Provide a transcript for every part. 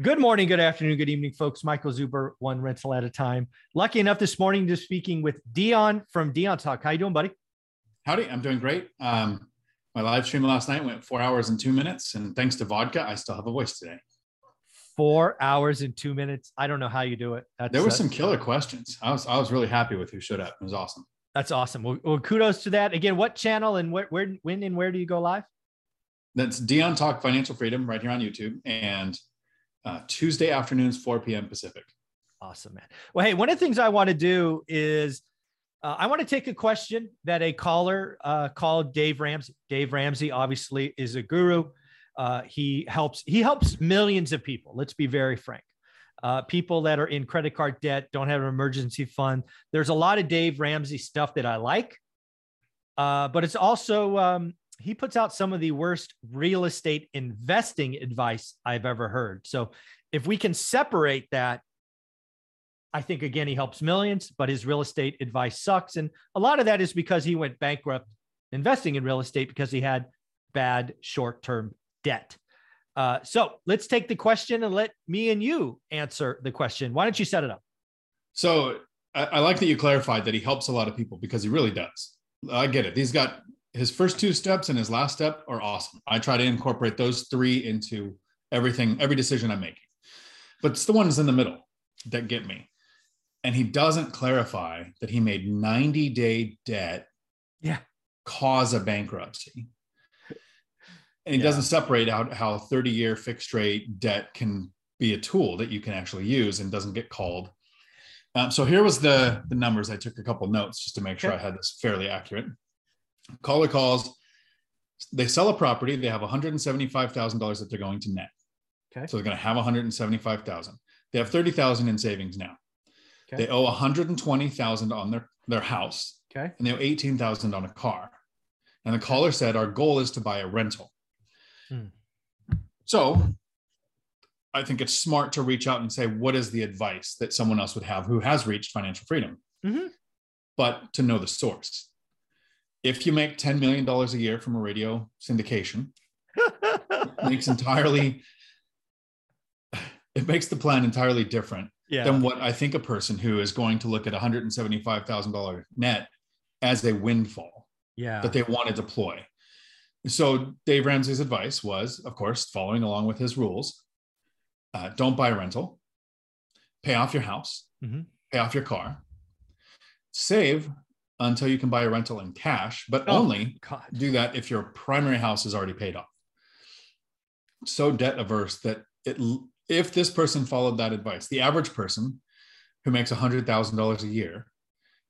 Good morning, good afternoon, good evening, folks. Michael Zuber, one rental at a time. Lucky enough this morning to speaking with Dion from Dion Talk. How you doing, buddy? Howdy, I'm doing great. Um, my live stream last night went four hours and two minutes, and thanks to vodka, I still have a voice today. Four hours and two minutes. I don't know how you do it. That's, there were some killer questions. I was I was really happy with who showed up. It was awesome. That's awesome. Well, well kudos to that. Again, what channel and where, where, when, and where do you go live? That's Dion Talk Financial Freedom right here on YouTube, and uh, Tuesday afternoons, 4 p.m. Pacific. Awesome, man. Well, hey, one of the things I want to do is uh, I want to take a question that a caller uh, called Dave Ramsey. Dave Ramsey obviously is a guru. Uh, he helps he helps millions of people. Let's be very frank. Uh, people that are in credit card debt don't have an emergency fund. There's a lot of Dave Ramsey stuff that I like, uh, but it's also um, he puts out some of the worst real estate investing advice I've ever heard. So if we can separate that, I think again he helps millions, but his real estate advice sucks. And a lot of that is because he went bankrupt investing in real estate because he had bad short-term debt. Uh, so let's take the question and let me and you answer the question. Why don't you set it up? So I, I like that you clarified that he helps a lot of people because he really does. I get it. He's got his first two steps and his last step are awesome. I try to incorporate those three into everything, every decision I'm making. But it's the ones in the middle that get me. And he doesn't clarify that he made 90 day debt yeah. cause a bankruptcy. And he yeah. doesn't separate out how 30 year fixed rate debt can be a tool that you can actually use and doesn't get called. Um, so here was the, the numbers. I took a couple notes just to make sure okay. I had this fairly accurate. Caller calls. They sell a property. They have $175,000 that they're going to net. Okay. So they're going to have 175,000. They have 30,000 in savings now. Okay. They owe 120,000 on their, their house. Okay. And they owe 18,000 on a car. And the caller said, Our goal is to buy a rental. Hmm. So I think it's smart to reach out and say, What is the advice that someone else would have who has reached financial freedom? Mm-hmm. But to know the source if you make $10 million a year from a radio syndication, it makes entirely, it makes the plan entirely different yeah. than what I think a person who is going to look at $175,000 net as a windfall yeah. that they want to deploy. So Dave Ramsey's advice was, of course, following along with his rules, uh, don't buy a rental, pay off your house, mm-hmm. pay off your car, save until you can buy a rental in cash, but oh, only God. do that if your primary house is already paid off. So debt averse that it, if this person followed that advice, the average person who makes $100,000 a year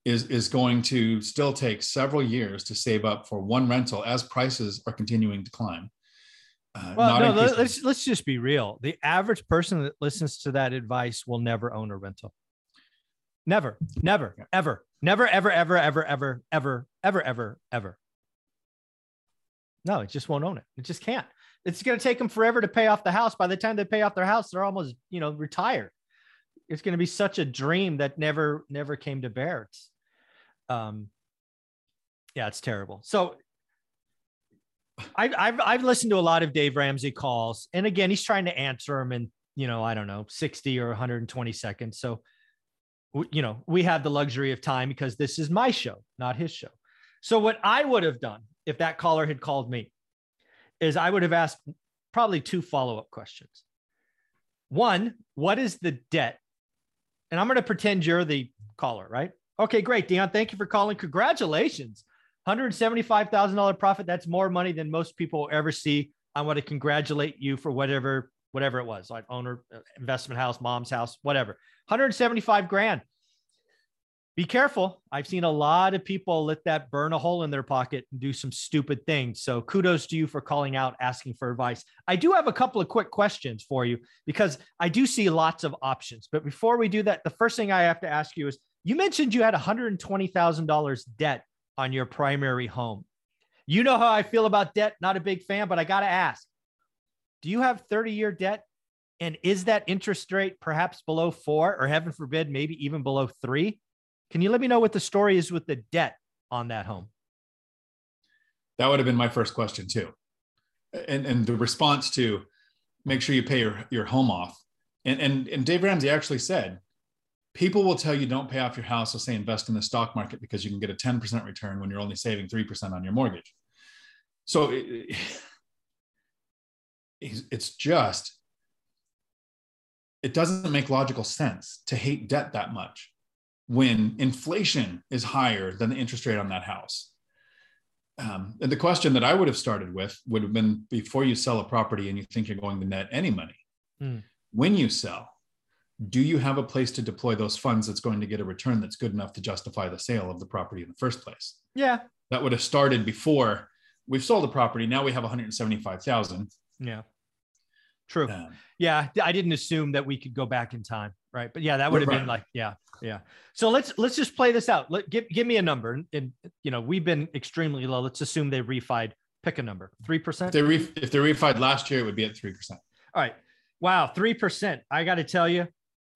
is, is going to still take several years to save up for one rental as prices are continuing to climb. Uh, well, no, let's, let's just be real. The average person that listens to that advice will never own a rental. Never, never, ever, never, ever, ever, ever, ever, ever, ever, ever, ever. No, it just won't own it. It just can't. It's going to take them forever to pay off the house. By the time they pay off their house, they're almost, you know, retired. It's going to be such a dream that never, never came to bear. It's, um, yeah, it's terrible. So I've, I've, I've listened to a lot of Dave Ramsey calls, and again, he's trying to answer them in, you know, I don't know, 60 or 120 seconds. So you know, we have the luxury of time because this is my show, not his show. So what I would have done if that caller had called me is I would have asked probably two follow-up questions. One, what is the debt? And I'm going to pretend you're the caller, right? Okay, great, Dion. Thank you for calling. Congratulations. $175,000 profit. That's more money than most people will ever see. I want to congratulate you for whatever whatever it was, like owner, uh, investment house, mom's house, whatever. 175 grand. Be careful. I've seen a lot of people let that burn a hole in their pocket and do some stupid things. So kudos to you for calling out, asking for advice. I do have a couple of quick questions for you because I do see lots of options. But before we do that, the first thing I have to ask you is you mentioned you had $120,000 debt on your primary home. You know how I feel about debt, not a big fan, but I got to ask do you have 30 year debt? And is that interest rate perhaps below four or heaven forbid, maybe even below three? Can you let me know what the story is with the debt on that home? That would have been my first question too. And, and the response to make sure you pay your, your home off And, and, and Dave Ramsey actually said, people will tell you don't pay off your house. They'll say invest in the stock market because you can get a 10% return when you're only saving 3% on your mortgage. So it, it's just, it doesn't make logical sense to hate debt that much when inflation is higher than the interest rate on that house. Um, and the question that I would have started with would have been before you sell a property and you think you're going to net any money, mm. when you sell, do you have a place to deploy those funds that's going to get a return that's good enough to justify the sale of the property in the first place? Yeah. That would have started before we've sold the property. Now we have 175,000. Yeah. True. Um, yeah. I didn't assume that we could go back in time. Right. But yeah, that would have right. been like, yeah, yeah. So let's, let's just play this out. Let give, give me a number and, and, you know, we've been extremely low. Let's assume they refied, pick a number, 3%. If they, re, if they refied last year, it would be at 3%. All right. Wow. 3%. I got to tell you,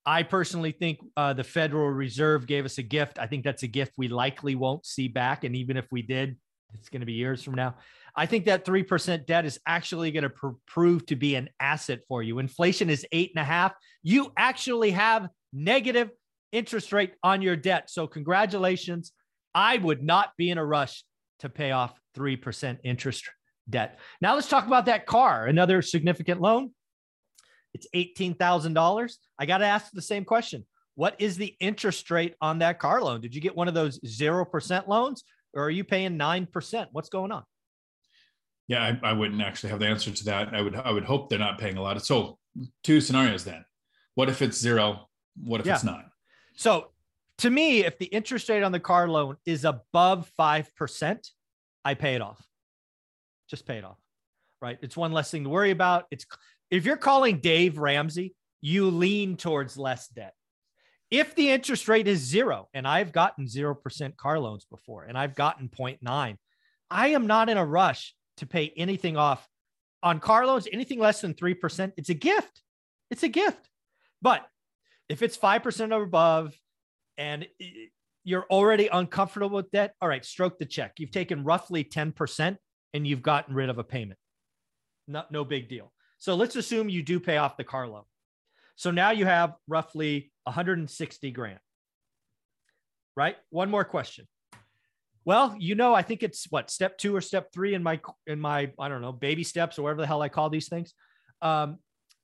I personally think uh, the Federal Reserve gave us a gift. I think that's a gift we likely won't see back. And even if we did, it's going to be years from now. I think that 3% debt is actually going to pr- prove to be an asset for you. Inflation is eight and a half. You actually have negative interest rate on your debt. So, congratulations. I would not be in a rush to pay off 3% interest debt. Now, let's talk about that car, another significant loan. It's $18,000. I got to ask the same question. What is the interest rate on that car loan? Did you get one of those 0% loans or are you paying 9%? What's going on? Yeah, I, I wouldn't actually have the answer to that. I would I would hope they're not paying a lot. So two scenarios then. What if it's zero? What if yeah. it's not? So to me, if the interest rate on the car loan is above 5%, I pay it off. Just pay it off. Right. It's one less thing to worry about. It's if you're calling Dave Ramsey, you lean towards less debt. If the interest rate is zero, and I've gotten 0% car loans before, and I've gotten 0.9, I am not in a rush to pay anything off on car loans, anything less than 3%. It's a gift. It's a gift. But if it's 5% or above and you're already uncomfortable with debt, all right, stroke the check. You've taken roughly 10% and you've gotten rid of a payment. Not, no big deal. So let's assume you do pay off the car loan. So now you have roughly 160 grand. Right? One more question. Well, you know, I think it's what step two or step three in my in my I don't know baby steps or whatever the hell I call these things. Um,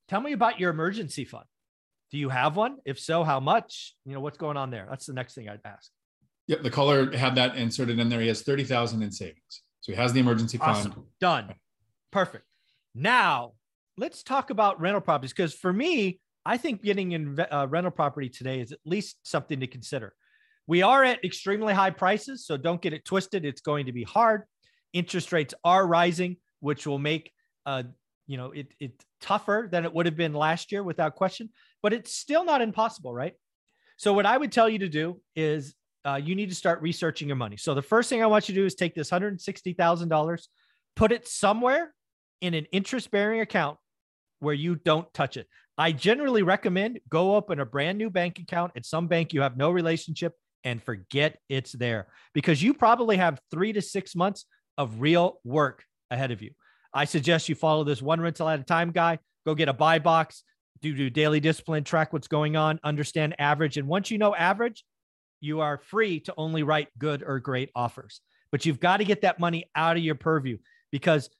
tell me about your emergency fund. Do you have one? If so, how much? You know, what's going on there? That's the next thing I'd ask. Yep, the caller had that inserted in there. He has thirty thousand in savings, so he has the emergency awesome. fund. Done. Perfect. Now let's talk about rental properties because for me, I think getting in uh, rental property today is at least something to consider. We are at extremely high prices, so don't get it twisted. It's going to be hard. Interest rates are rising, which will make uh, you know it it tougher than it would have been last year without question. But it's still not impossible, right? So what I would tell you to do is uh, you need to start researching your money. So the first thing I want you to do is take this hundred sixty thousand dollars, put it somewhere in an interest bearing account where you don't touch it. I generally recommend go open a brand new bank account at some bank you have no relationship and forget it's there because you probably have three to six months of real work ahead of you. I suggest you follow this one rental at a time guy. Go get a buy box, do do daily discipline, track what's going on, understand average. And once you know average, you are free to only write good or great offers. But you've got to get that money out of your purview because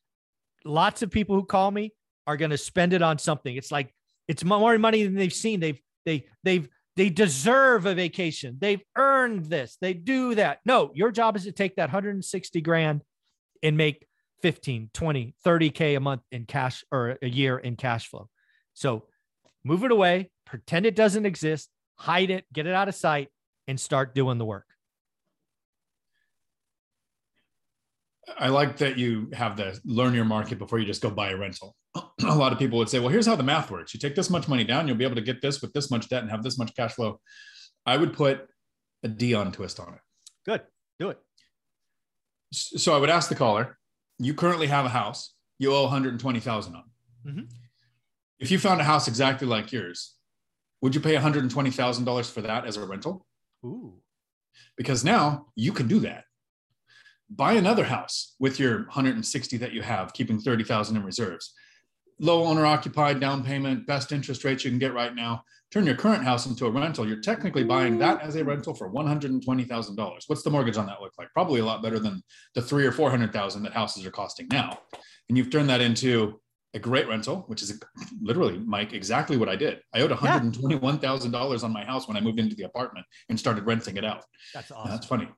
lots of people who call me are going to spend it on something. It's like it's more money than they've seen. They've they they've they deserve a vacation. They've earned this. They do that. No, your job is to take that 160 grand and make 15, 20, 30K a month in cash or a year in cash flow. So move it away, pretend it doesn't exist, hide it, get it out of sight, and start doing the work. I like that you have the learn your market before you just go buy a rental. a lot of people would say, well, here's how the math works. You take this much money down, you'll be able to get this with this much debt and have this much cash flow. I would put a Dion twist on it. Good. Do it. So I would ask the caller, you currently have a house you owe 120,000 on. Mm-hmm. If you found a house exactly like yours, would you pay $120,000 for that as a rental? Ooh. Because now you can do that. Buy another house with your 160 that you have, keeping 30,000 in reserves low owner occupied down payment, best interest rates you can get right now. Turn your current house into a rental. You're technically buying that as a rental for one hundred and twenty thousand dollars. What's the mortgage on that look like? Probably a lot better than the three or four hundred thousand that houses are costing now. And you've turned that into a great rental, which is literally, Mike, exactly what I did. I owed $121,000 on my house when I moved into the apartment and started renting it out. That's awesome. That's funny.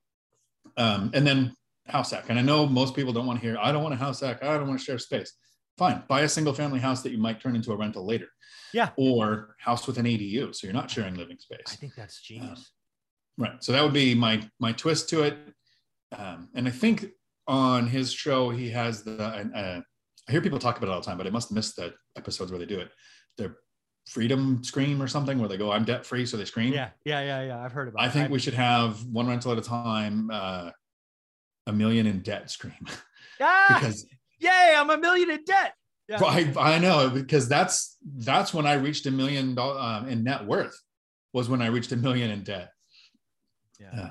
Um, and then house hack. And I know most people don't want to hear, I don't want a house hack. I don't want to share space. Fine. Buy a single family house that you might turn into a rental later. Yeah. Or house with an ADU. So you're not sharing living space. I think that's genius. Um, right. So that would be my, my twist to it. Um, and I think on his show, he has the, uh, I hear people talk about it all the time, but I must miss the episodes where they do it. Their freedom scream or something where they go, I'm debt free. So they scream. Yeah. Yeah. Yeah. Yeah. I've heard about I it. think we should have one rental at a time, uh, a million in debt scream. Ah, because yay, I'm a million in debt. Yeah. I, I know because that's that's when I reached a million dollar um, in net worth was when I reached a million in debt. Yeah. Uh,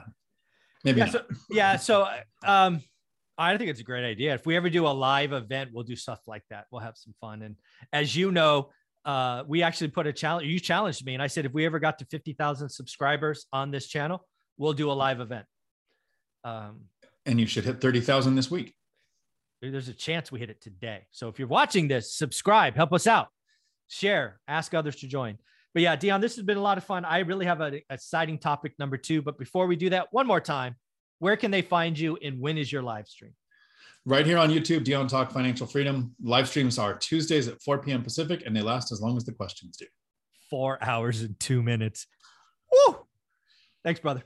maybe yeah, so, yeah. So um I think it's a great idea. If we ever do a live event, we'll do stuff like that. We'll have some fun. And as you know, uh, we actually put a challenge. You challenged me, and I said if we ever got to fifty thousand subscribers on this channel, we'll do a live event. Um, and you should hit thirty thousand this week. There's a chance we hit it today. So if you're watching this, subscribe, help us out, share, ask others to join. But yeah, Dion, this has been a lot of fun. I really have an exciting topic number two. But before we do that, one more time, where can they find you and when is your live stream? Right here on YouTube, Dion Talk Financial Freedom. Live streams are Tuesdays at 4 p.m. Pacific, and they last as long as the questions do. Four hours and two minutes. Woo! Thanks, brother.